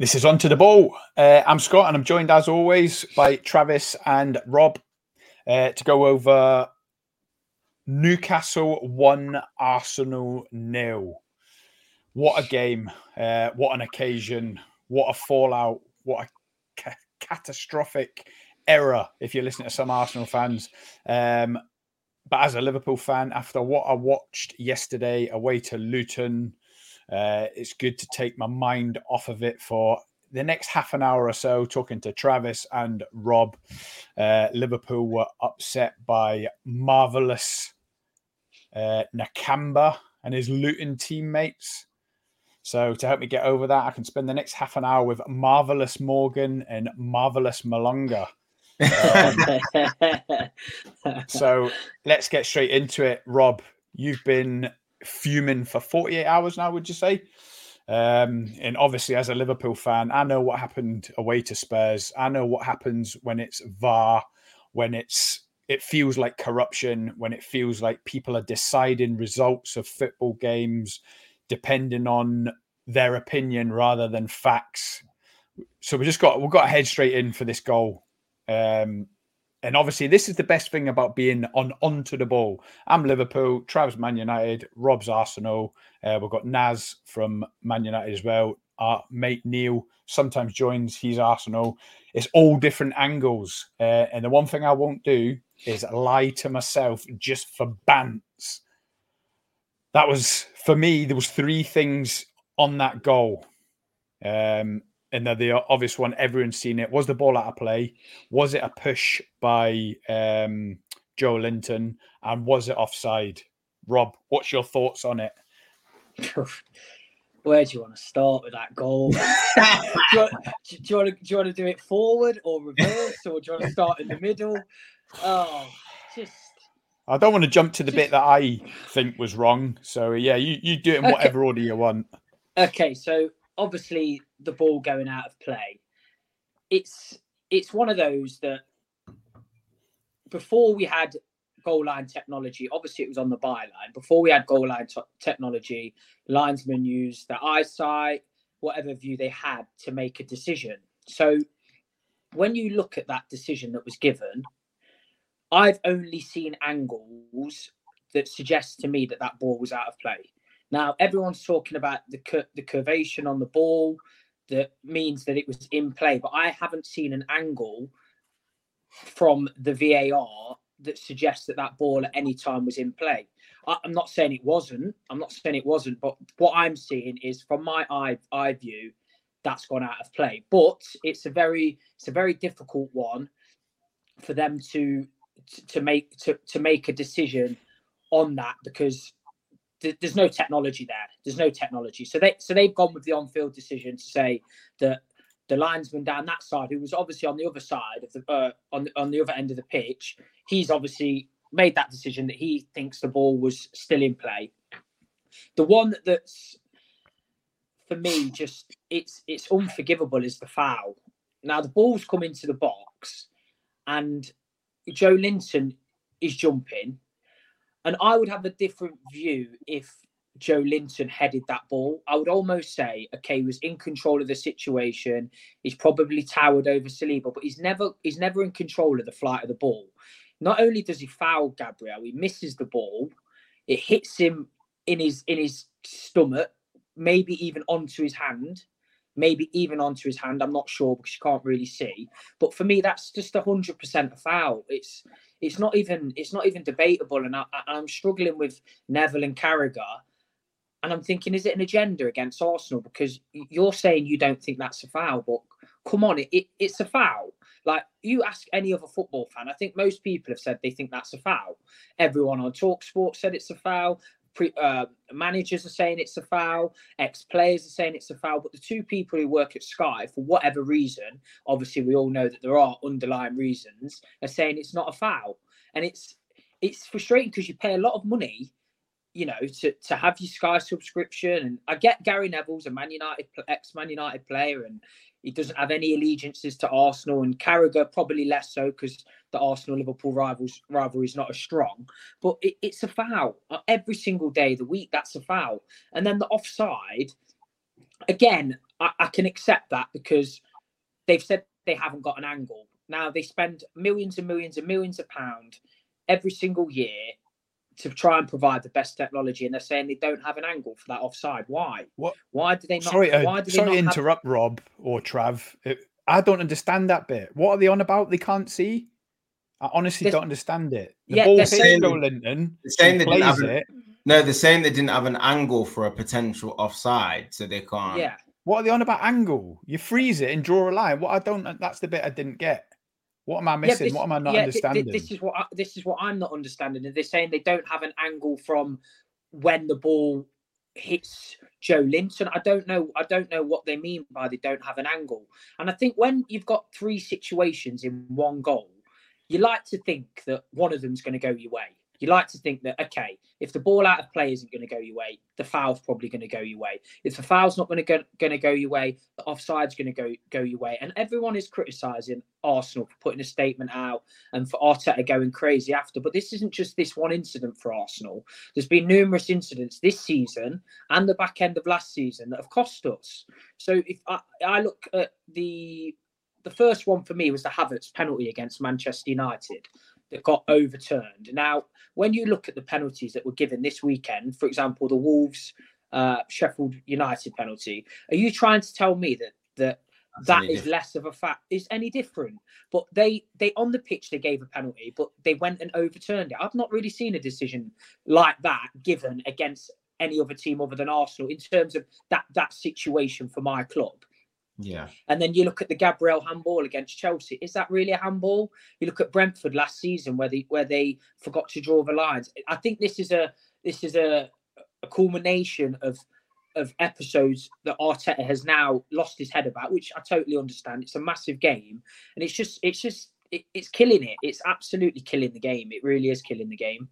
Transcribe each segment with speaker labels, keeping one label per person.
Speaker 1: This is Onto the Ball. Uh, I'm Scott and I'm joined as always by Travis and Rob uh, to go over Newcastle 1, Arsenal nil. What a game. Uh, what an occasion. What a fallout. What a ca- catastrophic error if you're listening to some Arsenal fans. Um, but as a Liverpool fan, after what I watched yesterday away to Luton, uh, it's good to take my mind off of it for the next half an hour or so, talking to Travis and Rob. Uh, Liverpool were upset by marvelous uh, Nakamba and his Luton teammates. So to help me get over that, I can spend the next half an hour with marvelous Morgan and marvelous Malonga. Um, so let's get straight into it. Rob, you've been fuming for 48 hours now, would you say? Um, and obviously, as a Liverpool fan, I know what happened away to Spurs. I know what happens when it's VAR, when it's it feels like corruption, when it feels like people are deciding results of football games depending on their opinion rather than facts. So we just got we've got head straight in for this goal. Um, and obviously, this is the best thing about being on onto the ball. I'm Liverpool, Trav's Man United, Rob's Arsenal. Uh, we've got Naz from Man United as well. Our mate Neil sometimes joins. He's Arsenal. It's all different angles. Uh, and the one thing I won't do is lie to myself just for bants. That was for me. There was three things on that goal. Um, and the, the obvious one, everyone's seen it. Was the ball out of play? Was it a push by um, Joelinton? And was it offside? Rob, what's your thoughts on it?
Speaker 2: Where do you want to start with that goal? do, you want, do, you want to, do you want to do it forward or reverse, or do you want to start in the middle? Oh, just.
Speaker 1: I don't want to jump to the just... bit that I think was wrong. So yeah, you, you do it in whatever okay. order you want.
Speaker 2: Okay, so obviously the ball going out of play. It's it's one of those that before we had goal line technology, obviously it was on the byline. Before we had goal line t- technology, linesmen used their eyesight, whatever view they had to make a decision. So when you look at that decision that was given, I've only seen angles that suggest to me that that ball was out of play. Now everyone's talking about the cur- the curvation on the ball that means that it was in play, but I haven't seen an angle from the VAR that suggests that that ball at any time was in play. I, am not saying it wasn't. I'm not saying it wasn't, but what I'm seeing is from my eye eye view, that's gone out of play. But it's a very it's a very difficult one for them to to make to, to make a decision on that because there's no technology there. There's no technology. So they so they've gone with the on-field decision to say that the linesman down that side, who was obviously on the other side of the uh, on on the other end of the pitch, he's obviously made that decision that he thinks the ball was still in play. The one that's for me just it's it's unforgivable is the foul. Now the ball's come into the box, and Joelinton is jumping and I would have a different view if Joelinton headed that ball. I would almost say, okay, he was in control of the situation. He's probably towered over Saliba, but he's never he's never in control of the flight of the ball. Not only does he foul Gabriel, he misses the ball. It hits him in his in his stomach, maybe even onto his hand, maybe even onto his hand. I'm not sure because you can't really see. But for me, that's just hundred percent a foul. It's it's not even it's not even debatable. And I, am struggling with Neville and Carragher, and I'm thinking, is it an agenda against Arsenal? Because you're saying you don't think that's a foul, but come on, it, it, it's a foul. Like you ask any other football fan, I think most people have said they think that's a foul. Everyone on Talk Sport said it's a foul. Pre, uh, managers are saying it's a foul, ex players are saying it's a foul, but the two people who work at Sky, for whatever reason, obviously we all know that there are underlying reasons, are saying it's not a foul, and it's it's frustrating because you pay a lot of money, you know, to to have your Sky subscription, and I get Gary Neville's a Man United ex Man United player, and he doesn't have any allegiances to Arsenal, and Carragher probably less so because the Arsenal Liverpool rivals rivalry is not as strong. But it, it's a foul uh, every single day of the week. That's a foul, and then the offside. Again, I, I can accept that because they've said they haven't got an angle. Now they spend millions and millions and millions of pounds every single year to try and provide the best technology, and they're saying they don't have an angle for that offside. Why?
Speaker 1: What?
Speaker 2: Why do they not?
Speaker 1: Sorry, uh,
Speaker 2: why do they
Speaker 1: sorry to
Speaker 2: not have-
Speaker 1: interrupt, Rob or Trav. It- I don't understand that bit. What are they on about? They can't see. I honestly
Speaker 2: There's-
Speaker 1: don't understand it. The
Speaker 2: Yeah,
Speaker 1: ball
Speaker 2: they're
Speaker 3: saying-
Speaker 1: Joe Linton.
Speaker 3: they're saying they didn't have an-
Speaker 1: it.
Speaker 3: No, they're saying they didn't have an angle for a potential offside, so they can't.
Speaker 2: Yeah,
Speaker 1: What are they on about? Angle. You freeze it and draw a line. What I don't. That's the bit I didn't get. What am I
Speaker 2: Yeah,
Speaker 1: missing?
Speaker 2: this-
Speaker 1: what am I not
Speaker 2: yeah,
Speaker 1: understanding?
Speaker 2: this is what I, this is what I'm not understanding. And they're saying they don't have an angle from when the ball hits Joelinton. I don't know. I don't know what they mean by they don't have an angle. And I think when you've got three situations in one goal, you like to think that one of them's going to go your way. You like to think that okay, if the ball out of play isn't going to go your way, the foul's probably going to go your way. If the foul's not going to go going to go your way, the offside's going to go go your way. And everyone is criticising Arsenal for putting a statement out and for Arteta going crazy after. But this isn't just this one incident for Arsenal. There's been numerous incidents this season and the back end of last season that have cost us. So if I, I look at the the first one for me was the Havertz penalty against Manchester United that got overturned. Now, when you look at the penalties that were given this weekend, for example, the Wolves uh, Sheffield United penalty, are you trying to tell me that that
Speaker 3: That's
Speaker 2: that less of a fact is any different? But they they on the pitch they gave a penalty but they went and overturned it. I've not really seen a decision like that given against any other team other than arsenal in terms of that that situation for my club
Speaker 3: Yeah.
Speaker 2: and then you look at the Gabriel handball against Chelsea. Is that really a handball? You look at Brentford last season where they where they forgot to draw the lines. I think this is a this is a, a culmination of of episodes that Arteta has now lost his head about, which I totally understand. It's a massive game, and it's just it's just it, it's killing it. It's absolutely killing the game. It really is killing the game.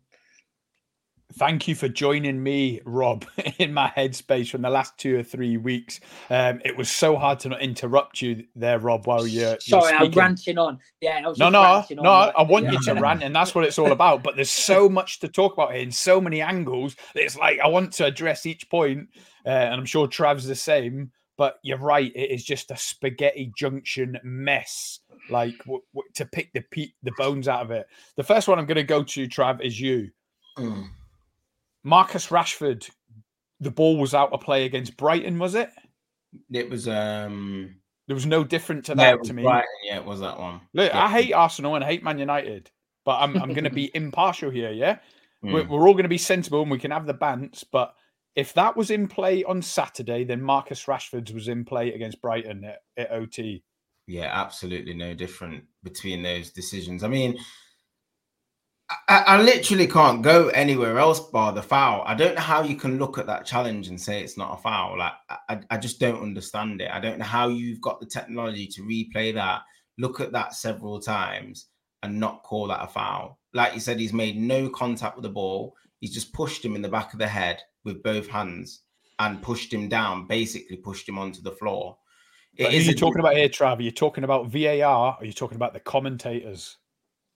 Speaker 1: Thank you for joining me, Rob, in my headspace from the last two or three weeks. Um, it was so hard to not interrupt you there, Rob, while you're, you're
Speaker 2: Sorry, I'm ranting on. Yeah, I was
Speaker 1: No,
Speaker 2: just
Speaker 1: no, no.
Speaker 2: on,
Speaker 1: I want
Speaker 2: yeah.
Speaker 1: you to rant, and that's what it's all about. But there's so much to talk about here, and so many angles. That it's like I want to address each point, uh, and I'm sure Trav's the same. But you're right; it is just a spaghetti junction mess. Like w- w- to pick the pe- the bones out of it. The first one I'm going to go to, Trav, is you.
Speaker 3: Mm.
Speaker 1: Marcus Rashford. The ball was out of play against Brighton, was it?
Speaker 3: It was um
Speaker 1: There was no different to that to me.
Speaker 3: Brighton, yeah, it was that one.
Speaker 1: Look,
Speaker 3: Yeah.
Speaker 1: I hate Arsenal and I hate Man United, but I'm I'm going to be impartial here. Yeah, we're,
Speaker 3: Mm.
Speaker 1: we're all going to be sensible and we can have the bants. But if that was in play on Saturday, then Marcus Rashford's was in play against Brighton at, at OT.
Speaker 3: Yeah, absolutely no different between those decisions. I mean, I, I literally can't go anywhere else bar the foul. I don't know how you can look at that challenge and say it's not a foul. Like, I, I just don't understand it. I don't know how you've got the technology to replay that, look at that several times, and not call that a foul. Like you said, he's made no contact with the ball. He's just pushed him in the back of the head with both hands and pushed him down, basically pushed him onto the floor.
Speaker 1: But
Speaker 3: It
Speaker 1: who
Speaker 3: is
Speaker 1: you talking about here, Trav? Are you talking about VAR or are you talking about the commentators?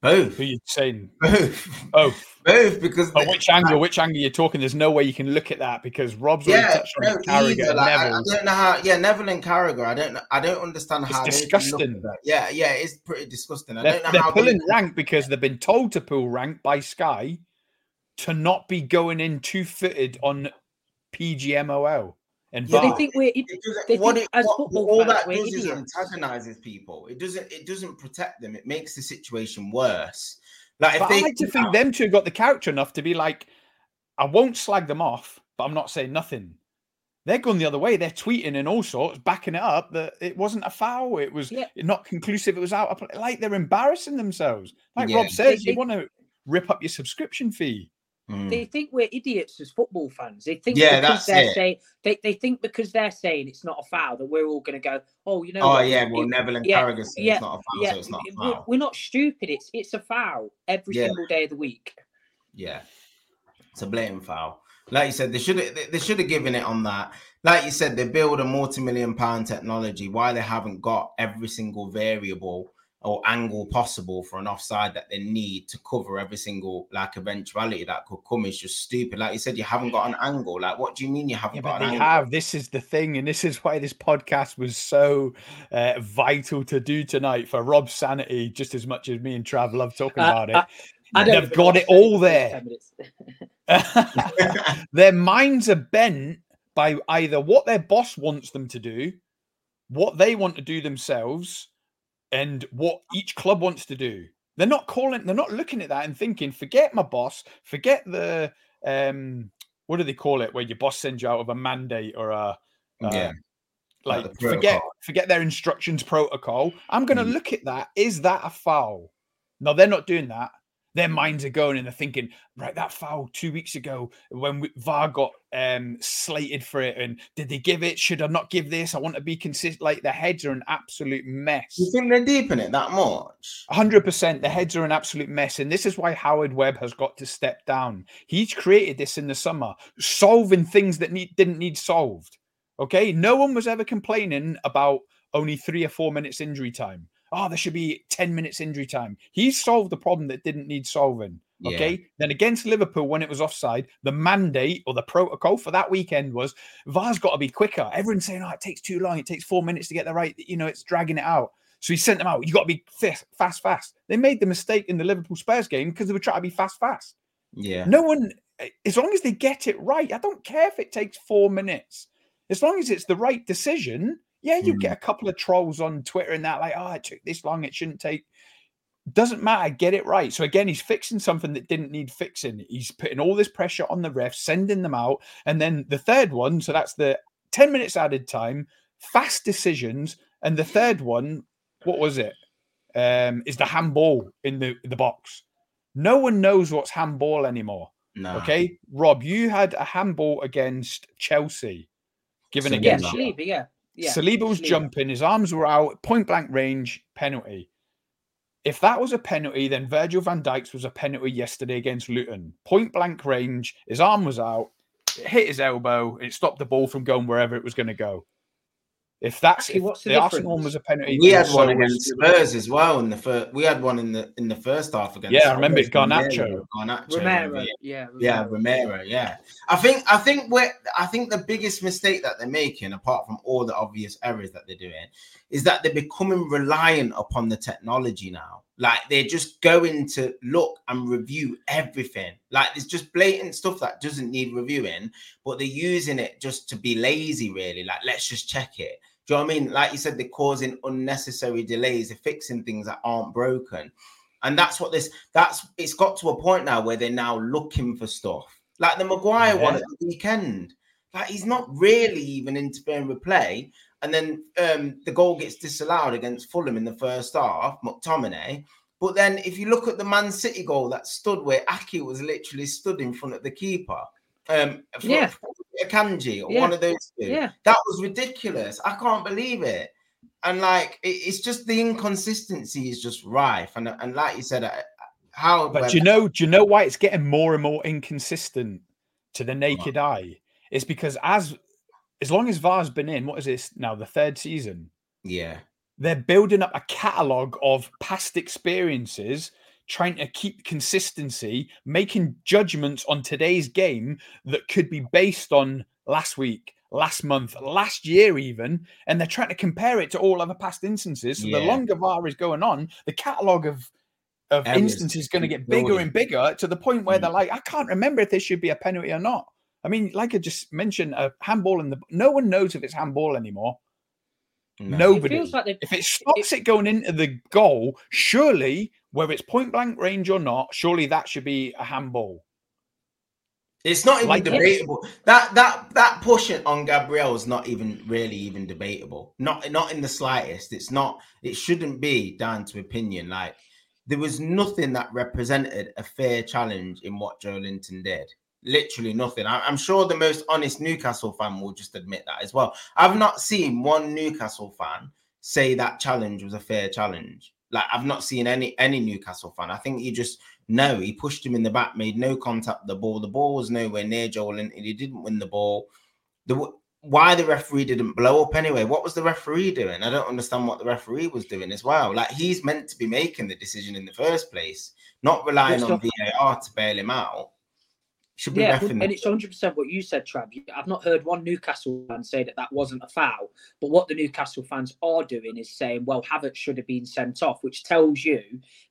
Speaker 3: Both.
Speaker 1: Who you saying?
Speaker 3: Both.
Speaker 1: Both.
Speaker 3: Both because
Speaker 1: But which angle? Which angle you're talking? There's no way you can look at that because Rob's already
Speaker 3: yeah,
Speaker 1: touched on
Speaker 3: no,
Speaker 1: Carragher
Speaker 3: like, I, I don't know how. Yeah, Neville and Carragher. I don't. know- I don't understand
Speaker 1: It's
Speaker 3: how. they
Speaker 1: disgusting.
Speaker 3: Yeah, yeah, it's pretty disgusting. I
Speaker 1: They're,
Speaker 3: don't know
Speaker 1: they're
Speaker 3: how. they-
Speaker 1: pulling rank because they've been told to pull rank by Sky to not be going in two footed on PGMOL and
Speaker 2: Yeah, they think we're
Speaker 3: It doesn't,
Speaker 2: They
Speaker 3: what
Speaker 2: think
Speaker 3: it,
Speaker 2: as
Speaker 3: what-
Speaker 2: football
Speaker 3: all
Speaker 2: fans,
Speaker 3: that
Speaker 2: we're
Speaker 3: does is antagonizes people. It doesn't. It doesn't protect them. It makes the situation worse. Like if
Speaker 1: But
Speaker 3: they
Speaker 1: I like to think them two got the character enough to be like, I won't slag them off, but I'm not saying nothing. They're going the other way. They're tweeting and all sorts, backing it up that it wasn't a foul. It was
Speaker 2: Yeah.
Speaker 1: not conclusive. It was out of play. Like they're embarrassing themselves. Like
Speaker 3: Yeah.
Speaker 1: Rob says,
Speaker 2: They-
Speaker 1: you want to rip up your subscription fee.
Speaker 3: Mm.
Speaker 2: they think we're idiots as football fans. They think
Speaker 3: Yeah,
Speaker 2: because they're
Speaker 3: it.
Speaker 2: saying they, they think because they're saying it's not a foul that we're all going to go. Oh, you know.
Speaker 3: oh
Speaker 2: what?
Speaker 3: yeah, well
Speaker 2: It-
Speaker 3: Neville and
Speaker 2: yeah,
Speaker 3: Carragher
Speaker 2: yeah,
Speaker 3: it's not a foul,
Speaker 2: yeah,
Speaker 3: so it's not
Speaker 2: we're,
Speaker 3: foul.
Speaker 2: we're not stupid. It's it's a foul every
Speaker 3: Yeah.
Speaker 2: single day of the week.
Speaker 3: Yeah, it's a blatant foul. Like you said, they should have they should have given it on that. Like you said, they build a multi-million pound technology. Why they haven't got every single variable or angle possible for an offside that they need to cover every single like eventuality that could come is just stupid. Like you said, you haven't got an angle. Like, what do you mean you haven't
Speaker 1: Yeah,
Speaker 3: got
Speaker 1: but
Speaker 3: an
Speaker 1: they
Speaker 3: angle?
Speaker 1: have. This is the thing, and this is why this podcast was so uh, vital to do tonight for Rob's sanity, just as much as me and Trav love talking
Speaker 2: Uh,
Speaker 1: about it.
Speaker 2: I- I
Speaker 1: They've got it all there.
Speaker 2: in the first 10 minutes.
Speaker 1: their minds are bent by either what their boss wants them to do, what they want to do themselves, and what each club wants to do. They're not calling, they're not looking at that and thinking, forget my boss, forget the um what do they call it where your boss sends you out of a mandate or a uh,
Speaker 3: yeah,
Speaker 1: like,
Speaker 3: Like
Speaker 1: forget forget their instructions protocol. I'm going to
Speaker 3: Mm.
Speaker 1: look at that. Is that a foul? No, they're not doing that. Their minds are going and they're thinking, right, that foul two weeks ago when we, VAR got um, slated for it, and did they give it? Should I not give this? I want to be consistent. Like the heads are an absolute mess.
Speaker 3: you think they're deep in it that much?
Speaker 1: Hundred percent. The heads are an absolute mess, and this is why Howard Webb has got to step down. He's created this in the summer, solving things that need, didn't need solved. Okay, no one was ever complaining about only three or four minutes injury time. Oh, there should be ten minutes injury time. He solved the problem that didn't need solving.
Speaker 3: Yeah.
Speaker 1: Okay, then against Liverpool when it was offside, the mandate or the protocol for that weekend was VAR's got to be quicker. Everyone's saying, "Oh, it takes too long. It takes four minutes to get the right." You know, it's dragging it out. So he sent them out. You got to be fast, fast. They made the mistake in the Liverpool Spurs game because they were trying to be fast, fast.
Speaker 3: Yeah,
Speaker 1: No one, as long as they get it right, I don't care if it takes four minutes. As long as it's the right decision, yeah, you
Speaker 3: Mm.
Speaker 1: get a couple of trolls on Twitter and that, like, oh, it took this long, it shouldn't take. Doesn't matter, get it right. So again, he's fixing something that didn't need fixing. He's putting all this pressure on the refs, sending them out. And then the third one, so that's the 10 minutes added time, fast decisions. And the third one, what was it? Um, is the handball in the the box. No one knows what's handball anymore.
Speaker 3: no.
Speaker 1: Okay, Rob, you had a handball against Chelsea, given
Speaker 3: Saliba.
Speaker 2: yeah,
Speaker 1: against you.
Speaker 2: Saliba, yeah. Yeah.
Speaker 1: Saliba was
Speaker 2: Saliba.
Speaker 1: jumping, his arms were out, point blank range, penalty. If that was a penalty, then Virgil van Dijk's was a penalty yesterday against Luton. Point blank range, his arm was out, it hit his elbow, it stopped the ball from going wherever it was going to go. If that's
Speaker 2: Actually,
Speaker 1: if
Speaker 2: what's the
Speaker 1: the Arsenal one was a penalty,
Speaker 3: We had one
Speaker 1: so was-
Speaker 3: against Spurs as well in the first. We had one in the in the first half against.
Speaker 1: Yeah, I remember it, Garnacho.
Speaker 3: Garnacho.
Speaker 2: Romero,
Speaker 3: yeah.
Speaker 2: yeah.
Speaker 3: Yeah, Romero. Yeah, I think I think we're I think the biggest mistake that they're making, apart from all the obvious errors that they're doing, is that they're becoming reliant upon the technology now. Like they're just going to look and review everything. Like there's just blatant stuff that doesn't need reviewing, but they're using it just to be lazy. Really, like let's just check it. Do you know what I mean? Like you said, they're causing unnecessary delays. They're fixing things that aren't broken. And that's what this that's it's got to a point now where they're now looking for stuff. Like the Maguire one at the weekend. Like he's not really even interfering with play. And then um, the goal gets disallowed against Fulham in the first half, McTominay. But then if you look at the Man City goal that stood where Aké was literally stood in front of the keeper. Um
Speaker 2: Yeah.
Speaker 3: for Akanji or
Speaker 2: Yeah.
Speaker 3: one of those two.
Speaker 2: Yeah.
Speaker 3: That was ridiculous. I can't believe it. And like it, it's just the inconsistency is just rife. And and like you said, uh, how
Speaker 1: But do you know, do you know why it's getting more and more inconsistent to the naked eye? It's because as as long as VAR's been in, what is this now? The third season.
Speaker 3: yeah,
Speaker 1: They're building up a catalogue of past experiences, trying to keep consistency, making judgments on today's game that could be based on last week, last month, last year, even. And they're trying to compare it to all other past instances. So the
Speaker 3: Yeah.
Speaker 1: longer VAR is going on, the catalogue of of
Speaker 3: Errors
Speaker 1: instances is going to get bigger and bigger to the point where
Speaker 3: Mm.
Speaker 1: they're like, I can't remember if this should be a penalty or not. I mean, like I just mentioned, a handball in the no one knows if it's handball anymore.
Speaker 3: no.
Speaker 2: It
Speaker 1: Nobody.
Speaker 2: feels like
Speaker 1: If it stops it going into the goal, surely, whether it's point blank range or not, surely that should be a handball.
Speaker 3: It's not even
Speaker 1: Like-
Speaker 3: debatable. That that that push on Gabriel is not even really even debatable. Not not in the slightest. It's not. It shouldn't be down to opinion. Like there was nothing that represented a fair challenge in what Joelinton did. Literally nothing. I, I'm sure the most honest Newcastle fan will just admit that as well. I've not seen one Newcastle fan say that challenge was a fair challenge. Like I've not seen any any Newcastle fan. I think he just no, he pushed him in the back, made no contact with the ball. The ball was nowhere near Joel, and he didn't win the ball. The why the referee didn't blow up anyway. What was the referee doing? I don't understand what the referee was doing as well. Like he's meant to be making the decision in the first place, not relying on VAR to bail him out.
Speaker 2: Should be yeah, and it's 100 percent what you said, Trav. I've not heard one Newcastle fan say that that wasn't a foul. But what the Newcastle fans are doing is saying, "Well, Havertz should have been sent off," which tells you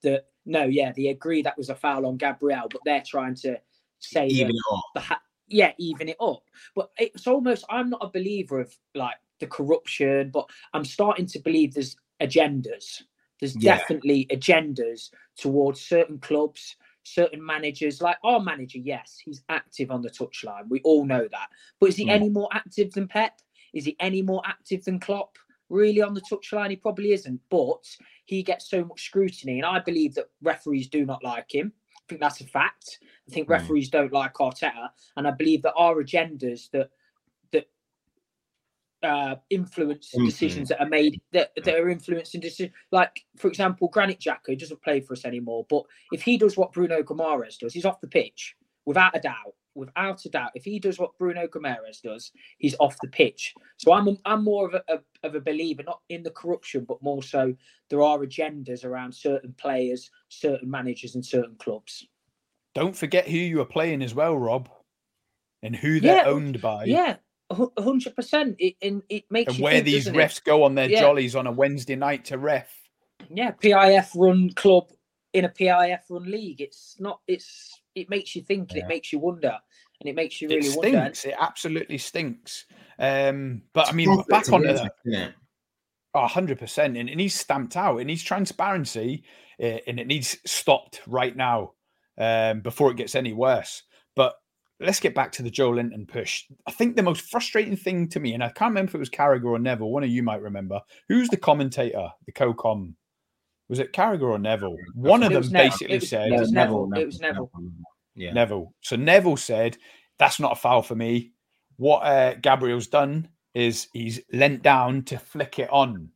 Speaker 2: that no, yeah, they agree that was a foul on Gabriel, but they're trying to say even that the, yeah, even it up. But it's almost I'm not a believer of like the corruption, but I'm starting to believe there's agendas. There's yeah. definitely agendas towards certain clubs, certain managers. Like our manager, yes, he's active on the touchline. We all know that. But is he mm. any more active than Pep? Is he any more active than Klopp? Really on the touchline, he probably isn't. But he gets so much scrutiny, and I believe that referees do not like him I think that's a fact. I think mm. referees don't like Arteta, and I believe that our agendas that that uh, influence mm-hmm. decisions that are made that, that are influencing decisions. Like for example, Granit Xhaka doesn't play for us anymore, but if he does what Bruno Guimaraes does, he's off the pitch without a doubt. Without a doubt, if he does what Bruno Guimaraes does, he's off the pitch. So I'm I'm more of a, a of a believer, not in the corruption, but more so there are agendas around certain players, certain managers, and certain clubs.
Speaker 1: Don't forget who you are playing as well, Rob, and who they're yeah, owned by.
Speaker 2: Yeah, hundred percent. It and it makes
Speaker 1: and where think, these refs it? go on their yeah. jollies on a Wednesday night to ref.
Speaker 2: Yeah, PIF run club in a PIF run league. It's not. It's it makes you think and yeah. it makes you wonder and it makes you really
Speaker 1: it
Speaker 2: stinks.
Speaker 1: wonder. It absolutely stinks. Um, but I mean, back on that. Oh, 100%. And, and he's stamped out and he's transparency uh, and it needs stopped right now um, before it gets any worse. But let's get back to the Joelinton push. I think the most frustrating thing to me, and I can't remember if it was Carragher or Neville, one of you might remember, who's the commentator, the co com? Was it Carragher or Neville? One of them basically
Speaker 2: was,
Speaker 1: said.
Speaker 2: It was Neville. Neville. It was Neville.
Speaker 1: Yeah. Neville. So Neville said, that's not a foul for me. What uh, Gabriel's done is he's leant down to flick it on.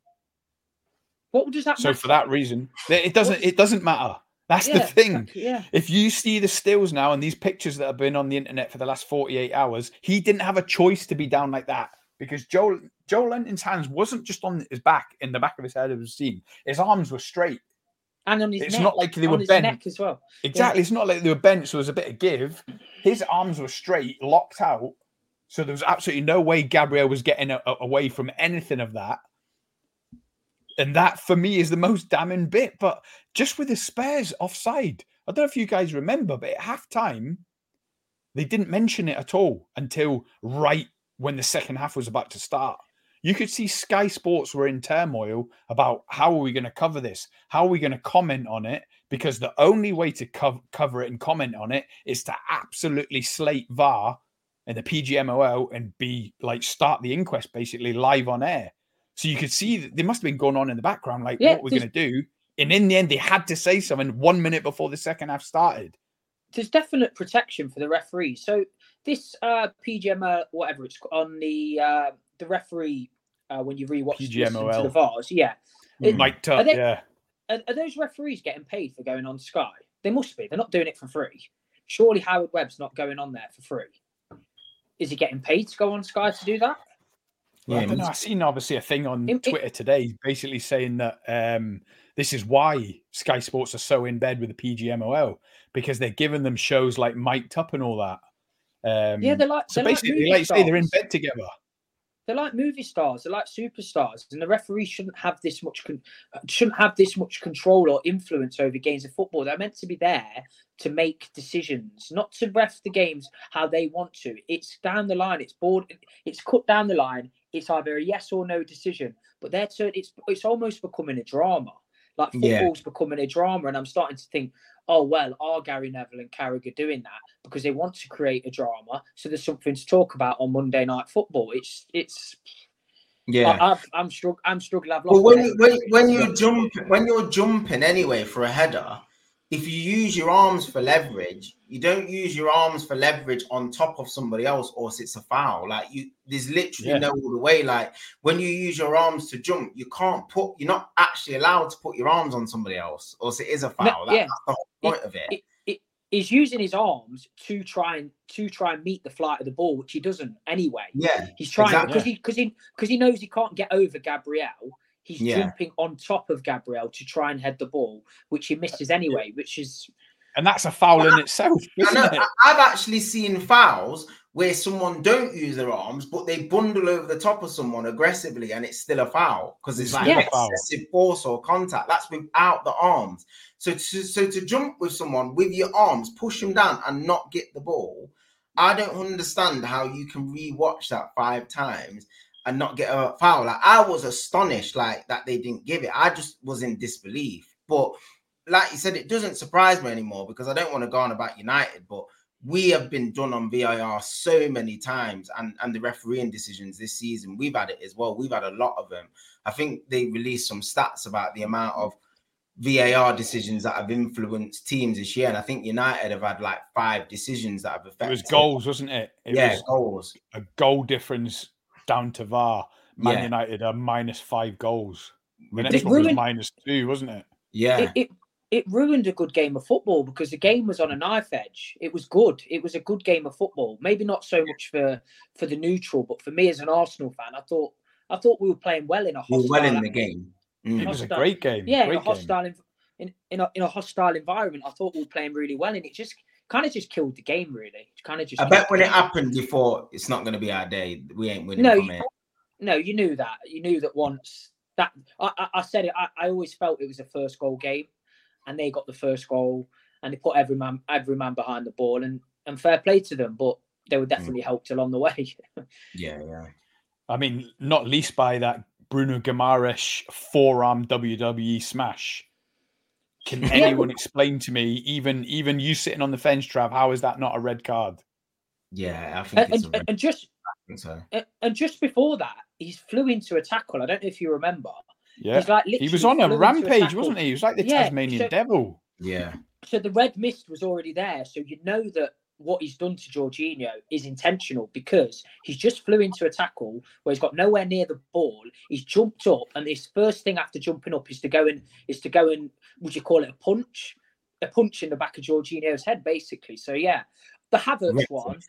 Speaker 2: What does that? Mean?
Speaker 1: So matter? for that reason, it doesn't. It doesn't matter. That's yeah, the thing.
Speaker 2: Yeah.
Speaker 1: If you see the stills now and these pictures that have been on the internet for the last 48 hours, he didn't have a choice to be down like that because Joel Joelinton's hands wasn't just on his back in the back of his head. It was seen. His arms were straight.
Speaker 2: And on his
Speaker 1: it's
Speaker 2: neck.
Speaker 1: not like they were bent
Speaker 2: as well.
Speaker 1: Exactly. Yeah. It's not like they were bent, so there was a bit of give. His arms were straight, locked out. So there was absolutely no way Gabriel was getting a, away from anything of that. And that for me is the most damning bit. But just with the Spurs offside, I don't know if you guys remember, but at halftime, they didn't mention it at all until right when the second half was about to start. You could see Sky Sports were in turmoil about how are we going to cover this? How are we going to comment on it? Because the only way to co- cover it and comment on it is to absolutely slate VAR and the PGMOL and be like start the inquest basically live on air. So you could see that there must have been going on in the background, like yeah, what we're going to do. And in the end, they had to say something one minute before the second half started.
Speaker 2: There's definite protection for the referee. So this uh, PGM, whatever it's on the uh, the referee uh, when you rewatch PGMOL. the VARs, yeah,
Speaker 1: it, Mike they, yeah.
Speaker 2: Are, are those referees getting paid for going on Sky? They must be. They're not doing it for free. Surely Howard Webb's not going on there for free. Is he getting paid to go on Sky to do that?
Speaker 1: Yeah, I don't know. I've seen obviously a thing on it, Twitter today basically saying that um, this is why Sky Sports are so in bed with the PGMOL because they're giving them shows like Mic'd Up and all that. Um,
Speaker 2: yeah, they're like
Speaker 1: so
Speaker 2: they're
Speaker 1: basically,
Speaker 2: like, like
Speaker 1: say they're in bed together.
Speaker 2: They're like movie stars. They're like superstars, and the referee shouldn't have this much con- shouldn't have this much control or influence over games of football. They're meant to be there to make decisions, not to ref the games how they want to. It's down the line. It's board. It's cut down the line. It's either a yes or no decision. But they're turn. It's it's almost becoming a drama. Like football's yeah. becoming a drama, and I'm starting to think, oh well, are Gary Neville and Carragher doing that because they want to create a drama, so there's something to talk about on Monday Night Football. It's it's
Speaker 3: yeah,
Speaker 2: I, am struggling. I'm struggling. I've
Speaker 3: lost. Well, when you, when, when you jump when you're jumping anyway for a header, if you use your arms for leverage, you don't use your arms for leverage on top of somebody else, or it's a foul. Like you, there's literally yeah. no other way. Like when you use your arms to jump, you can't put. You're not actually allowed to put your arms on somebody else, or it is a foul. No, that, yeah. That's the whole point
Speaker 2: it,
Speaker 3: of it.
Speaker 2: he's using his arms to try and to try and meet the flight of the ball, which he doesn't anyway.
Speaker 3: Yeah,
Speaker 2: He's trying
Speaker 3: exactly.
Speaker 2: because he because he because he knows he can't get over Gabriel. He's
Speaker 3: Yeah.
Speaker 2: jumping on top of Gabriel to try and head the ball, which he misses uh, anyway. Which is
Speaker 1: And that's a foul in itself,
Speaker 3: I
Speaker 1: isn't
Speaker 3: know.
Speaker 1: it?
Speaker 3: I- I've actually seen fouls where someone don't use their arms, but they bundle over the top of someone aggressively, and it's still a foul because it's
Speaker 1: It's
Speaker 3: like
Speaker 2: still
Speaker 1: a foul.
Speaker 3: excessive force or contact. That's without the arms. So to so to jump with someone with your arms, push them down, and not get the ball. I don't understand how you can rewatch that five times and not get a foul. Like I was astonished, like that they didn't give it. I just was in disbelief. But like you said, it doesn't surprise me anymore because I don't want to go on about United, but we have been done on VAR so many times, and and the refereeing decisions this season, we've had it as well. We've had a lot of them. I think they released some stats about the amount of VAR decisions that have influenced teams this year, and I think United have had like five decisions that have affected.
Speaker 1: It was goals, wasn't it? It
Speaker 3: yeah,
Speaker 1: was
Speaker 3: goals.
Speaker 1: a goal difference down to VAR. Man
Speaker 3: Yeah.
Speaker 1: United are minus five goals. The
Speaker 3: It
Speaker 1: next one was
Speaker 2: ruined-
Speaker 1: minus two, wasn't it?
Speaker 3: Yeah,
Speaker 2: it, it it ruined a good game of football because the game was on a knife edge. It was good. It was a good game of football. Maybe not so much for for the neutral, but for me as an Arsenal fan, I thought I thought we were playing well in a
Speaker 3: we were well in the game. Mm.
Speaker 1: It was a great game.
Speaker 2: yeah, in a hostile in, in in a, in a hostile environment. I thought we were playing really well, and it just kind of just killed the game. Really, kind of just.
Speaker 3: I bet when it
Speaker 2: game.
Speaker 3: happened before, it's not going to be our day. We ain't winning
Speaker 2: No,
Speaker 3: from
Speaker 2: you- no, you knew that. You knew that once that I, I, I said it. I, I always felt it was a first goal game, and they got the first goal, and they put every man every man behind the ball, and and fair play to them. But they were hmm. definitely helped along the way.
Speaker 3: Yeah, yeah.
Speaker 1: I mean, not least by that Bruno Guimaraes forearm WWE smash. Can anyone explain to me, even even you sitting on the fence, Trav, how is that not a red card?
Speaker 3: Yeah, I think
Speaker 2: and,
Speaker 3: it's a
Speaker 2: and,
Speaker 3: red
Speaker 2: and just
Speaker 3: flag, so.
Speaker 2: and- and just before that, he flew into a tackle. I don't know if you remember.
Speaker 1: Yeah.
Speaker 2: He's like
Speaker 1: He was on a rampage,
Speaker 2: tackle.
Speaker 1: wasn't he? He was like the
Speaker 2: Yeah,
Speaker 1: Tasmanian
Speaker 2: so-
Speaker 1: devil.
Speaker 3: Yeah,
Speaker 2: so the red mist was already there. So you know that what he's done to Jorginho is intentional because he's just flew into a tackle where he's got nowhere near the ball. He's jumped up, and his first thing after jumping up is to go and is to go and would you call it a punch? A punch in the back of Jorginho's head, basically. So yeah, the Havertz one.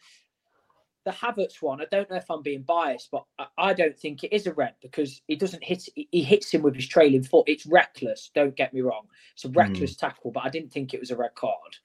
Speaker 2: The Havertz one, I don't know if I'm being biased, but I, I don't think it is a red because he doesn't hit. he- He hits him with his trailing foot. It's reckless. Don't get me wrong. It's a hmm. reckless tackle, but I didn't think it was a red card.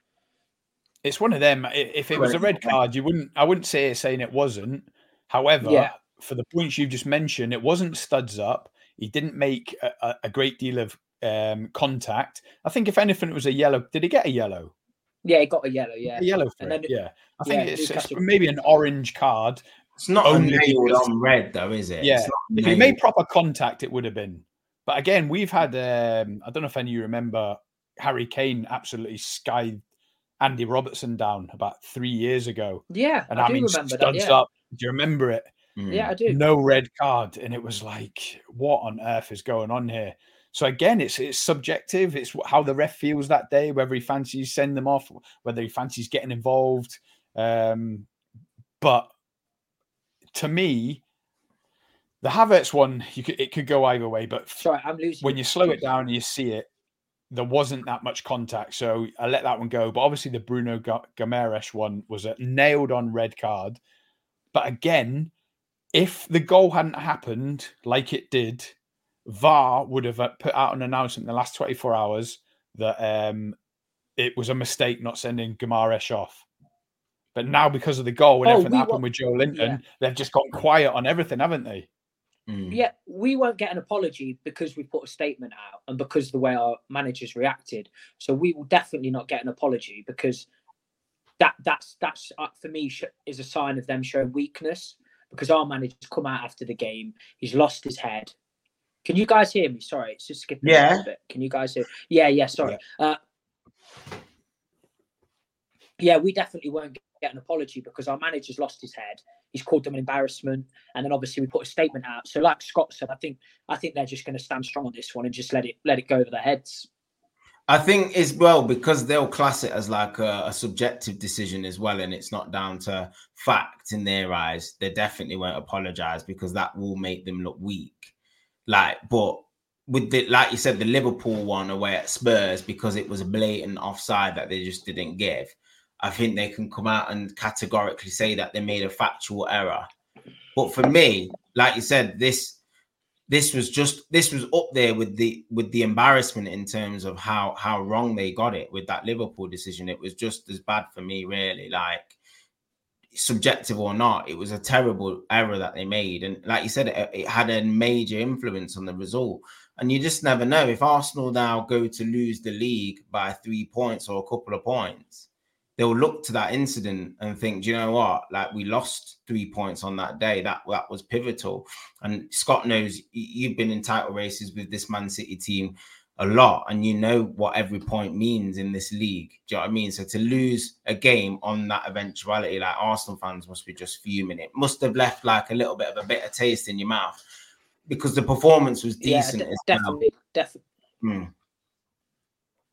Speaker 1: It's one of them. If it was a red card, you wouldn't. I wouldn't say it saying it wasn't. However,
Speaker 2: Yeah.
Speaker 1: for the points you've just mentioned, it wasn't studs up. He didn't make a, a, a great deal of um, contact. I think if anything, it was a yellow. Did he get a yellow?
Speaker 2: Yeah, he got a yellow. Yeah,
Speaker 1: A yellow for
Speaker 2: And
Speaker 1: it.
Speaker 2: then-
Speaker 1: Yeah, I think
Speaker 2: yeah,
Speaker 1: it's, it's
Speaker 2: Newcastle-
Speaker 1: maybe an orange card.
Speaker 3: it's not
Speaker 1: Only
Speaker 3: nailed on red though, is it?
Speaker 1: Yeah. If he made proper contact, it would have been. But again, we've had. Um, I don't know if any of you remember Harry Kane absolutely skied Andy Robertson down about three years ago,
Speaker 2: yeah.
Speaker 1: and
Speaker 2: I,
Speaker 1: I,
Speaker 2: do
Speaker 1: mean
Speaker 2: remember that.
Speaker 1: studs
Speaker 2: Yeah,
Speaker 1: up. Do you remember it?
Speaker 3: Mm.
Speaker 2: yeah, I do.
Speaker 1: no red card, and it was like, what on earth is going on here? So again, it's it's subjective. It's how the ref feels that day, whether he fancies send them off, whether he fancies getting involved. Um, but to me, the Havertz one, you could it could go either way. But
Speaker 2: Sorry, I'm losing.
Speaker 1: when you slow it down and you see it, there wasn't that much contact, so I let that one go. But obviously, the Bruno Gomes one was a nailed on red card. But again, if the goal hadn't happened like it did, VAR would have uh, put out an announcement in the last 24 hours that um, it was a mistake not sending Guimaraes off. But now, because of the goal and
Speaker 2: Oh,
Speaker 1: everything that happened
Speaker 2: wa-
Speaker 1: with Joelinton,
Speaker 2: yeah.
Speaker 1: they've just gone quiet on everything, haven't they?
Speaker 3: Mm.
Speaker 2: Yeah, we won't get an apology because we put a statement out and because the way our managers reacted. So we will definitely not get an apology because that that's that's uh, for me sh- is a sign of them showing weakness because our manager's come out after the game. He's lost his head. Can you guys hear me? Sorry, it's just skipping a
Speaker 3: Yeah.
Speaker 2: little bit. Can you guys hear? Yeah, yeah. Sorry. Uh, yeah, we definitely won't get an apology because our manager's lost his head. He's called them an embarrassment, and then obviously we put a statement out. So, like Scott said, I think I think they're just going to stand strong on this one and just let it let it go over their heads.
Speaker 3: I think as well because they'll class it as like a, a subjective decision as well, and it's not down to fact in their eyes. They definitely won't apologize because that will make them look weak. Like, but with the like you said, the Liverpool one away at Spurs because it was a blatant offside that they just didn't give. I think they can come out and categorically say that they made a factual error. But for me, like you said, this this was just this was up there with the with the embarrassment in terms of how how wrong they got it with that Liverpool decision. It was just as bad for me, really. Like subjective or not, it was a terrible error that they made, and like you said, it, it had a major influence on the result. And you just never know if Arsenal now go to lose the league by three points or a couple of points they'll look to that incident and think, do you know what? Like we lost three points on that day. That that was pivotal. And Scott knows you've been in title races with this Man City team a lot, and you know what every point means in this league. Do you know what I mean? So to lose a game on that eventuality, like Arsenal fans must be just fuming. It must have left like a little bit of a bitter taste in your mouth because the performance was decent.
Speaker 2: Yeah, definitely, well. definitely. Hmm.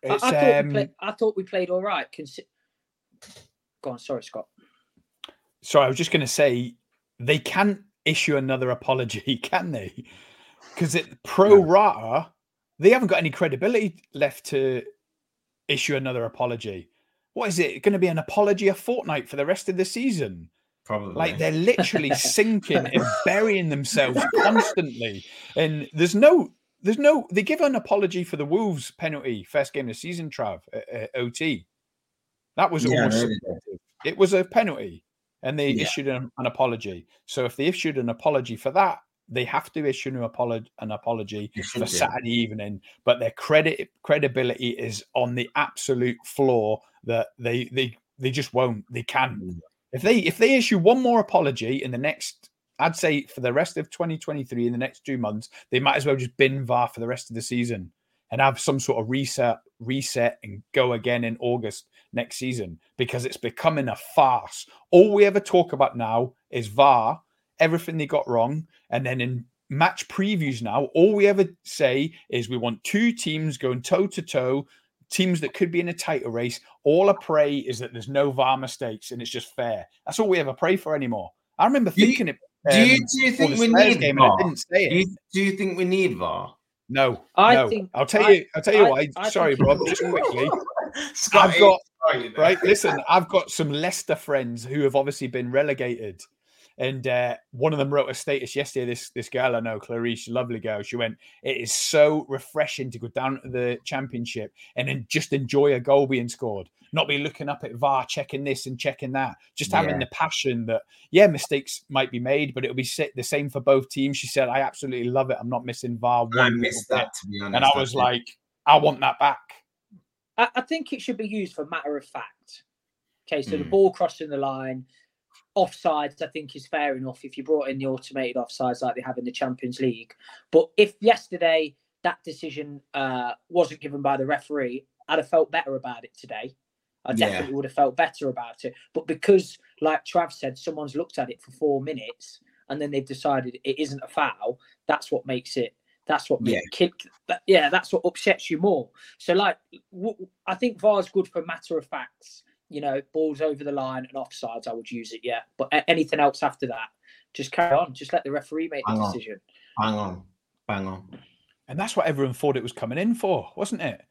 Speaker 2: I, I, thought um, we played, I thought we played all right. Consi- Go on, sorry, Scott.
Speaker 1: Sorry, I was just going to say they can't issue another apology, can they? Because it pro rata, they haven't got any credibility left to issue another apology. What is it going to be an apology a fortnight for the rest of the season?
Speaker 3: Probably.
Speaker 1: Like they're literally sinking and burying themselves constantly. And there's no, there's no, they give an apology for the Wolves penalty first game of the season, Trav, at, at OT. That was yeah, almost it was a penalty, and they yeah. issued an, an, apology. So if they issued an apology for that, they have to issue an apology, an apology for Saturday evening. But their credit credibility is on the absolute floor that they they they just won't. They can. Mm. If they if they issue one more apology in the next I'd say for the rest of 2023 in the next two months, they might as well just bin VAR for the rest of the season and have some sort of reset, reset, and go again in August next season because it's becoming a farce. All we ever talk about now is VAR, everything they got wrong, and then in match previews now, all we ever say is we want two teams going toe to toe, teams that could be in a title race. All I pray is that there's no VAR mistakes and it's just fair. That's all we ever pray for anymore. I remember thinking
Speaker 3: do
Speaker 1: it.
Speaker 3: Um, do, you, do you think we need VAR? Do you, do you think we need VAR?
Speaker 1: No, I no. think I'll tell I, you. I'll tell you I, why. I sorry, Rob. Just quickly, I've got right. Listen, I've got some Leicester friends who have obviously been relegated, and uh, one of them wrote a status yesterday. This this girl I know, Clarice, lovely girl. She went, "It is so refreshing to go down to the championship and then just enjoy a goal being scored." not be looking up at VAR, checking this and checking that. Just having yeah. the passion that, yeah, mistakes might be made, but it'll be the same for both teams. She said, I absolutely love it. I'm not missing VAR one I missed that, to be honest. And I was like, I want that back.
Speaker 2: I, I, think it should be used for matter of fact. Okay, so mm. the hmm. ball crossing the line, offsides, I think is fair enough if you brought in the automated offsides like they have in the Champions League. But if yesterday that decision uh, wasn't given by the referee, I'd have felt better about it today. I definitely yeah. would have felt better about it. But because, like Trav said, someone's looked at it for four minutes and then they've decided it isn't a foul, that's what makes it. That's what yeah. Kid, yeah, that's what upsets you more. So, like, w- I think VAR's good for matter of facts. You know, balls over the line and offsides, I would use it, yeah. But anything else after that, just carry on. Just let the referee make the decision.
Speaker 3: Hang on, bang on.
Speaker 1: And that's what everyone thought it was coming in for, wasn't it?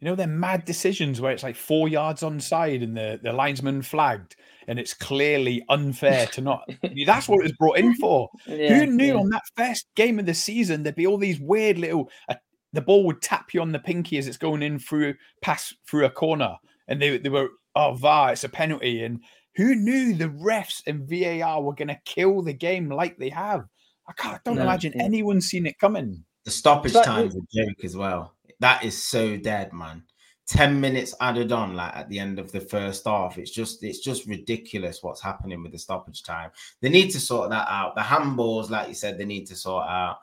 Speaker 1: You know, they're mad decisions where it's like four yards on side and the, the linesman flagged, and it's clearly unfair to not. that's what it was brought in for. Yeah, Who knew yeah. on that first game of the season there'd be all these weird little. Uh, the ball would tap you on the pinky as it's going in through pass through a corner, and they they were oh VAR, it's a penalty, and who knew the refs and VAR were going to kill the game like they have? I can't. I don't no, imagine yeah. anyone seen it coming.
Speaker 3: The stoppage time is a joke as well that is so dead, man. 10 minutes added on like at the end of the first half. It's just it's just ridiculous what's happening with the stoppage time. They need to sort that out. The handballs like you said they need to sort out.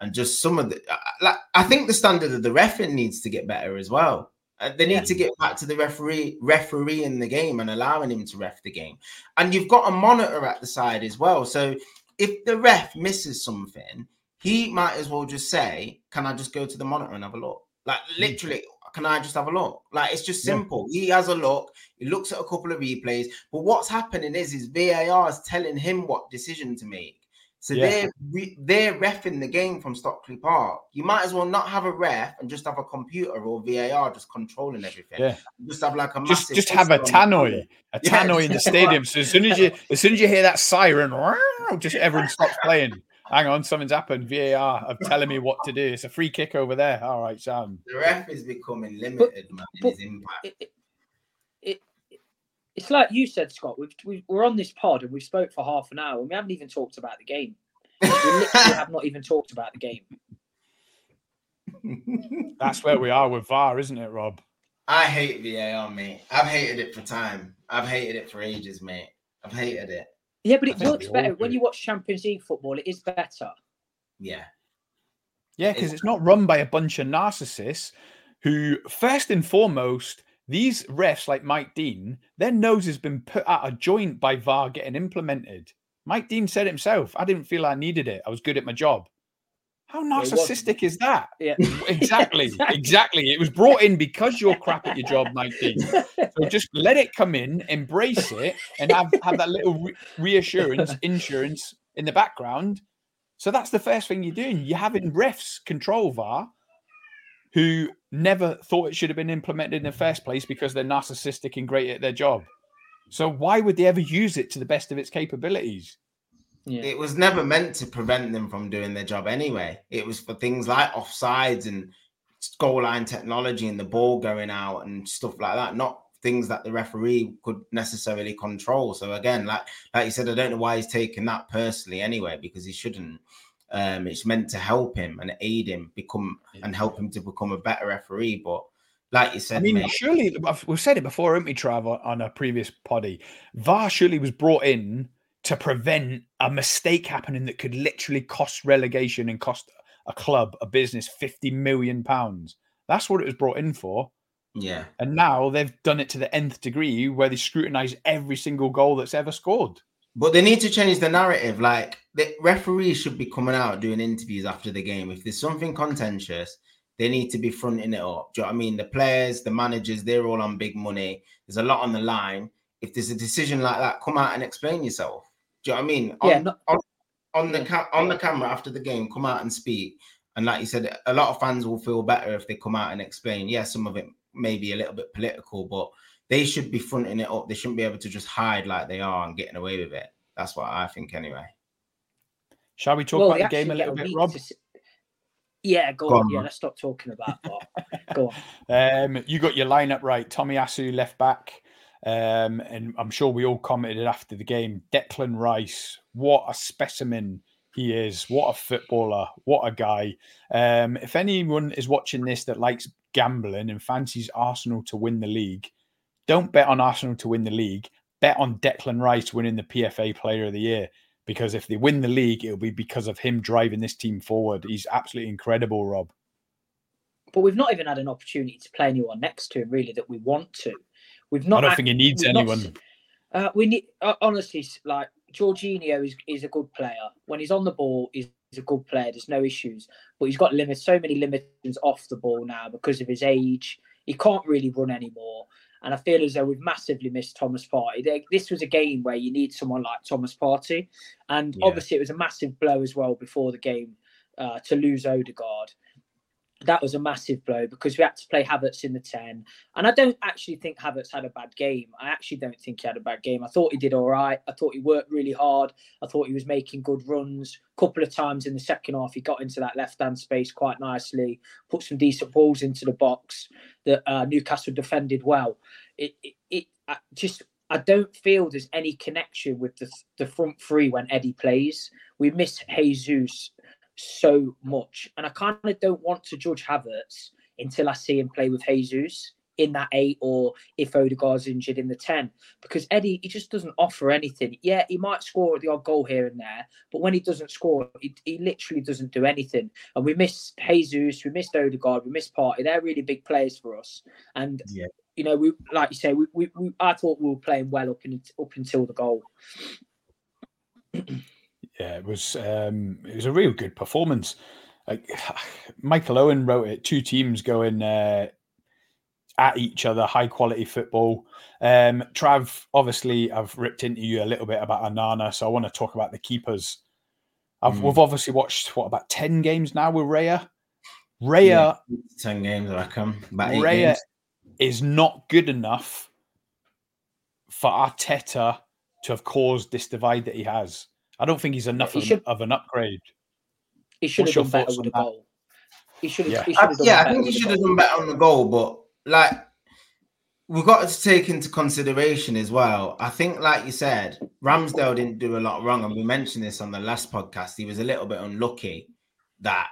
Speaker 3: And just some of the uh, like i think the standard of the referee needs to get better as well. Uh, they need yeah. to get back to the referee referee in the game and allowing him to ref the game. And you've got a monitor at the side as well. So if the ref misses something he might as well just say can i just go to the monitor and have a look like literally, can I just have a look? Like it's just simple. Yeah. He has a look. He looks at a couple of replays. But what's happening is his VAR is telling him what decision to make. So yeah. they're re- they're refing the game from Stockley Park. You might as well not have a ref and just have a computer or VAR just controlling everything.
Speaker 1: Yeah.
Speaker 3: Just have like a
Speaker 1: just just have a tannoy, a tannoy yeah, in the stadium. So as soon as you as soon as you hear that siren, just everyone stops playing. Hang on, something's happened. VAR of telling me what to do. It's a free kick over there. All right, Sam.
Speaker 3: The ref is becoming limited, but, man, in his impact. It,
Speaker 2: it, it, it's like you said, Scott. We've, we, we're on this pod and we've spoke for half an hour and we haven't even talked about the game. We literally have not even talked about the game.
Speaker 1: That's where we are with VAR, isn't it, Rob?
Speaker 3: I hate VAR, mate. I've hated it for time. I've hated it for ages, mate. I've hated it.
Speaker 2: Yeah, but it works better when you watch Champions League football. It is better.
Speaker 3: Yeah.
Speaker 1: Yeah, because it's not run by a bunch of narcissists who, first and foremost, these refs like Mike Dean, their nose has been put at a joint by VAR getting implemented. Mike Dean said himself, I didn't feel I needed it. I was good at my job. How narcissistic is that?
Speaker 2: Yeah.
Speaker 1: Exactly. exactly. It was brought in because you're crap at your job, Mike Dean. So just let it come in, embrace it, and have, have that little re- reassurance, insurance in the background. So that's the first thing you're doing. You're having refs control VAR who never thought it should have been implemented in the first place because they're narcissistic and great at their job. So why would they ever use it to the best of its capabilities?
Speaker 3: Yeah. It was never meant to prevent them from doing their job anyway. It was for things like offsides and goal line technology and the ball going out and stuff like that, not things that the referee could necessarily control. So again, like like you said, I don't know why he's taking that personally anyway, because he shouldn't. Um, it's meant to help him and aid him become yeah. and help him to become a better referee. But like you said,
Speaker 1: I mean, mate, surely we've said it before, haven't we, Trav, on a previous poddy? VAR surely was brought in to prevent a mistake happening that could literally cost relegation and cost a club, a business, 50 million pounds. That's what it was brought in for.
Speaker 3: Yeah.
Speaker 1: And now they've done it to the nth degree where they scrutinize every single goal that's ever scored.
Speaker 3: But they need to change the narrative. Like the referees should be coming out doing interviews after the game. If there's something contentious, they need to be fronting it up. Do you know what I mean? The players, the managers, they're all on big money. There's a lot on the line. If there's a decision like that, come out and explain yourself. Do you know what I mean?
Speaker 2: On, yeah. Not,
Speaker 3: on, on the ca- on the camera after the game, come out and speak. And like you said, a lot of fans will feel better if they come out and explain. Yeah, some of it may be a little bit political, but they should be fronting it up. They shouldn't be able to just hide like they are and getting away with it. That's what I think, anyway.
Speaker 1: Shall we talk well, about the game a little bit, Rob? To...
Speaker 2: Yeah, go, go on. on. Yeah, let's stop talking about that. go
Speaker 1: on. Um, you got your lineup right. Tomiyasu left back. Um, and I'm sure we all commented after the game. Declan Rice, what a specimen he is! What a footballer! What a guy! Um, if anyone is watching this that likes gambling and fancies Arsenal to win the league, don't bet on Arsenal to win the league. Bet on Declan Rice winning the PFA Player of the Year because if they win the league, it'll be because of him driving this team forward. He's absolutely incredible, Rob.
Speaker 2: But we've not even had an opportunity to play anyone next to him, really, that we want to. We've not.
Speaker 1: I don't think he needs anyone.
Speaker 2: Not, uh, we need uh, honestly, like Jorginho is is a good player. When he's on the ball, he's, he's a good player. There's no issues, but he's got limits. So many limitations off the ball now because of his age. He can't really run anymore. And I feel as though we've massively missed Thomas Partey. This was a game where you need someone like Thomas Partey, And yeah. obviously, it was a massive blow as well before the game uh, to lose Odegaard that was a massive blow because we had to play Havertz in the 10. And I don't actually think Havertz had a bad game. I actually don't think he had a bad game. I thought he did all right. I thought he worked really hard. I thought he was making good runs. A couple of times in the second half, he got into that left hand space quite nicely, put some decent balls into the box that uh, Newcastle defended well. It, it, it I just, I don't feel there's any connection with the, the front three when Eddie plays. We miss Jesus so much. And I kind of don't want to judge Havertz until I see him play with Jesus in that eight or if Odegaard's injured in the 10 because Eddie he just doesn't offer anything yeah he might score the odd goal here and there but when he doesn't score he, he literally doesn't do anything and we miss Jesus we missed Odegaard we missed Partey. they're really big players for us and yeah. you know we like you say we, we, we I thought we were playing well up in, up until the goal
Speaker 1: yeah, it was um, it was a real good performance. Like Michael Owen wrote it, two teams going uh, at each other, high quality football. Um, Trav, obviously, I've ripped into you a little bit about Onana, so I want to talk about the keepers. Mm. We've obviously watched what about ten games now with Raya. Raya, yeah,
Speaker 3: ten games, I reckon. About
Speaker 1: Raya
Speaker 3: games.
Speaker 1: is not good enough for Arteta to have caused this divide that he has. I don't think he's enough he of, should, of, an upgrade.
Speaker 2: He should What's have done better with the goal. He should have.
Speaker 3: Yeah, yeah I think he should have done better on the goal, but like we've got to take into consideration as well. I think, like you said, Ramsdale didn't do a lot wrong, and we mentioned this on the last podcast. He was a little bit unlucky that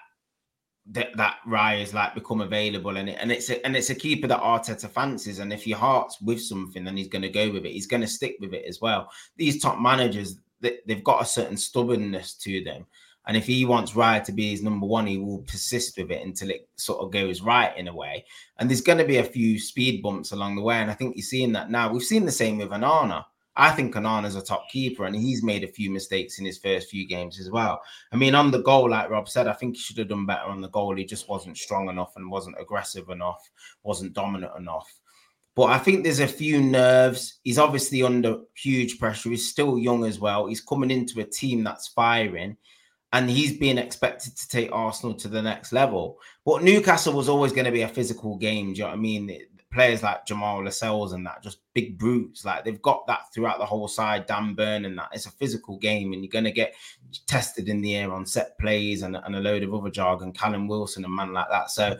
Speaker 3: that that Raya's like become available, and it, and it's a, and it's a keeper that Arteta fancies. And if your heart's with something, then he's going to go with it. He's going to stick with it as well. These top managers, they, they've got a certain stubbornness to them. And if he wants Raya to be his number one, he will persist with it until it sort of goes right in a way. And there's going to be a few speed bumps along the way. And I think you're seeing that now. We've seen the same with Onana. I think Onana's a top keeper and he's made a few mistakes in his first few games as well. I mean, on the goal, like Rob said, I think he should have done better on the goal. He just wasn't strong enough and wasn't aggressive enough, wasn't dominant enough. But I think there's a few nerves. He's obviously under huge pressure. He's still young as well. He's coming into a team that's firing and he's being expected to take Arsenal to the next level. But Newcastle was always going to be a physical game. Do you know what I mean? Players like Jamal Lascelles and that, just big brutes. Like they've got that throughout the whole side. Dan Burn and that. It's a physical game, and you're going to get tested in the air on set plays and, and a load of other jargon. Callum Wilson and man like that. So.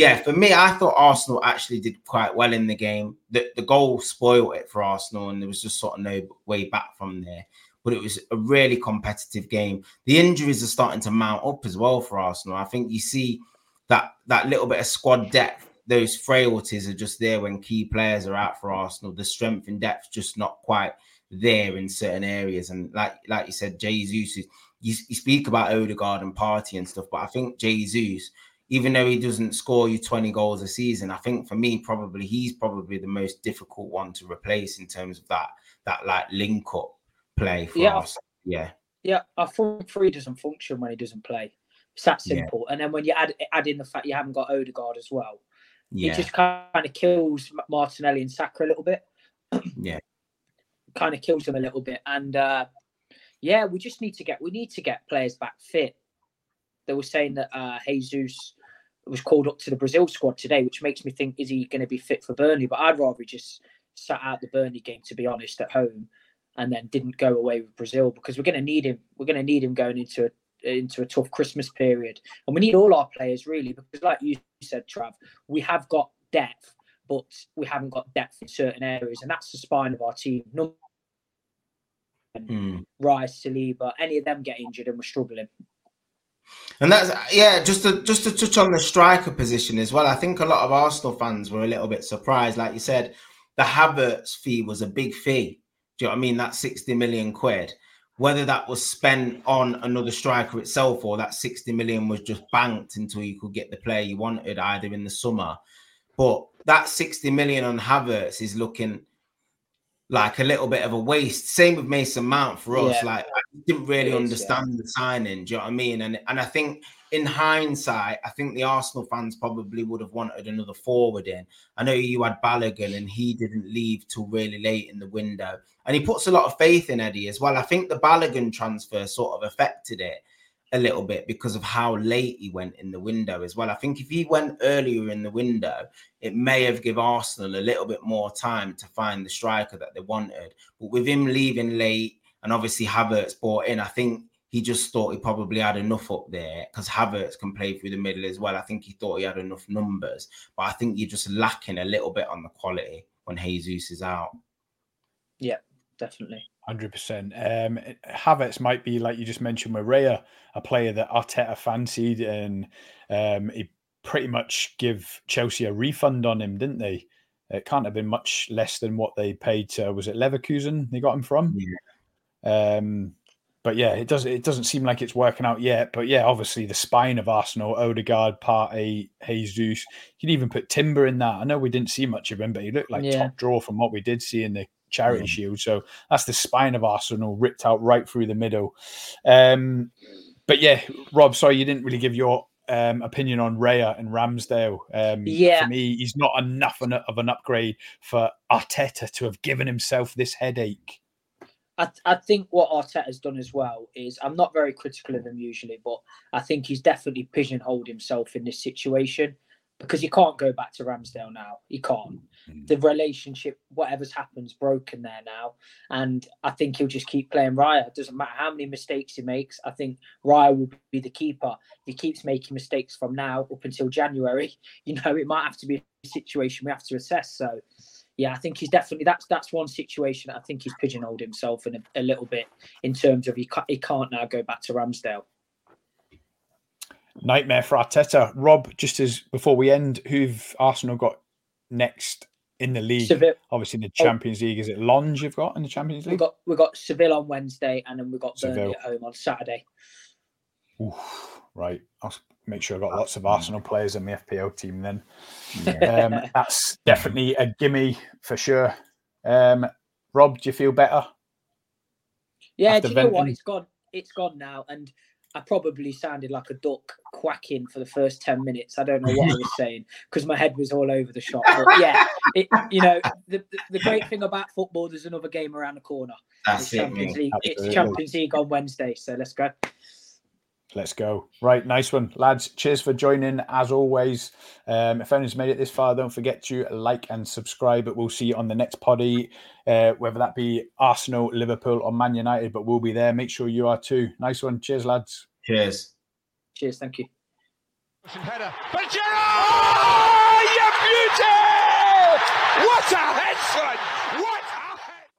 Speaker 3: Yeah, for me, I thought Arsenal actually did quite well in the game. The, the goal spoiled it for Arsenal, and there was just sort of no way back from there but it was a really competitive game. The injuries are starting to mount up as well for Arsenal. I think you see that that little bit of squad depth. Those frailties are just there when key players are out for Arsenal. The strength and depth just not quite there in certain areas. And like like you said, Jesus, you, you speak about Odegaard and Partey and stuff, but I think Jesus, even though he doesn't score you 20 goals a season, I think for me, probably he's probably the most difficult one to replace in terms of that that like link up play for yeah, us. Yeah.
Speaker 2: Yeah, our front three doesn't function when he doesn't play. It's that simple. Yeah. And then when you add add in the fact you haven't got Odegaard as well, yeah. it just kind of kills Martinelli and Saka a little bit.
Speaker 3: yeah,
Speaker 2: kind of kills them a little bit. And uh, yeah, we just need to get we need to get players back fit. They were saying that uh, Jesus was called up to the Brazil squad today, which makes me think is he going to be fit for Burnley? But I'd rather he just sat out the Burnley game to be honest at home and then didn't go away with Brazil because we're going to need him. We're going to need him going into a into a tough Christmas period, and we need all our players really because, like you said, Trav, we have got depth, but we haven't got depth in certain areas, and that's the spine of our team. Number mm. Rice, Saliba, any of them get injured, and we're struggling.
Speaker 3: And that's yeah, just to just to touch on the striker position as well. I think a lot of Arsenal fans were a little bit surprised. Like you said, the Havertz fee was a big fee. Do you know what I mean? That 60 million quid, whether that was spent on another striker itself or that 60 million was just banked until you could get the player you wanted either in the summer. But that 60 million on Havertz is looking like a little bit of a waste. Same with Mason Mount for us. Yeah. Like I didn't really is, understand yeah. the signing. Do you know what I mean? And and I think in hindsight, I think the Arsenal fans probably would have wanted another forward in. I know you had Balogun and he didn't leave till really late in the window. And he puts a lot of faith in Eddie as well. I think the Balogun transfer sort of affected it a little bit because of how late he went in the window as well. I think if he went earlier in the window, it may have given Arsenal a little bit more time to find the striker that they wanted. But with him leaving late and obviously Havertz bought in, I think he just thought he probably had enough up there because Havertz can play through the middle as well. I think he thought he had enough numbers, but I think you're just lacking a little bit on the quality when Jesus is out.
Speaker 2: Yeah, definitely.
Speaker 1: Hundred percent. Um, Havertz might be like you just mentioned Raya, a player that Arteta fancied, and um, he pretty much give Chelsea a refund on him, didn't they? It can't have been much less than what they paid to was it Leverkusen they got him from. Yeah. Um, but yeah, it does. It doesn't seem like it's working out yet. But yeah, obviously the spine of Arsenal: Odegaard, Partey, Jesus. You can even put Timber in that. I know we didn't see much of him, but he looked like yeah. top draw from what we did see in the Charity Shield. So that's the spine of Arsenal ripped out right through the middle. Um, but yeah, Rob, sorry you didn't really give your um, opinion on Raya and Ramsdale. Um,
Speaker 2: yeah,
Speaker 1: for me, he's not enough of an upgrade for Arteta to have given himself this headache.
Speaker 2: I, I think what Arteta's done as well is I'm not very critical of him usually, but I think he's definitely pigeonholed himself in this situation because you can't go back to Ramsdale now. He can't. Mm. The relationship, whatever's happened, broken there now. And I think he'll just keep playing Raya. It doesn't matter how many mistakes he makes. I think Raya will be the keeper. If he keeps making mistakes from now up until January, you know, it might have to be a situation we have to assess. So yeah, I think he's definitely that's that's one situation. I think he's pigeonholed himself in a, a little bit in terms of he he can't now go back to Ramsdale.
Speaker 1: Nightmare for Arteta. Rob, just as before we end, who've Arsenal got next in the league? Seville. Obviously, in the. Champions oh. League, is it Lens you've got in the Champions League?
Speaker 2: We've got we've got Seville on Wednesday, and then we've got Burnley Seville. at home on Saturday.
Speaker 1: Oof, right, I'll make sure I've got lots of Arsenal players in the FPL team. Then yeah. um, that's definitely a gimme for sure. Um, Rob, do you feel better?
Speaker 2: Yeah, do you venting? know what? It's gone. It's gone now, and I probably sounded like a duck quacking for the first 10 minutes. I don't know what I was saying because my head was all over the shop. But yeah, it, you know, the, the great thing about football, there's another game around the corner. That's it's, Champions League, it's Champions League on Wednesday. So let's go.
Speaker 1: Let's go. Right, nice one, lads. Cheers for joining as always. Um, if anyone's made it this far, don't forget to like and subscribe. But we'll see you on the next poddy, uh, whether that be Arsenal, Liverpool, or Man United. But we'll be there. Make sure you are too. Nice one. Cheers, lads.
Speaker 3: Cheers.
Speaker 2: Cheers. Thank you. Header.
Speaker 4: But Gerrard! Oh, you beauty! What a head, son!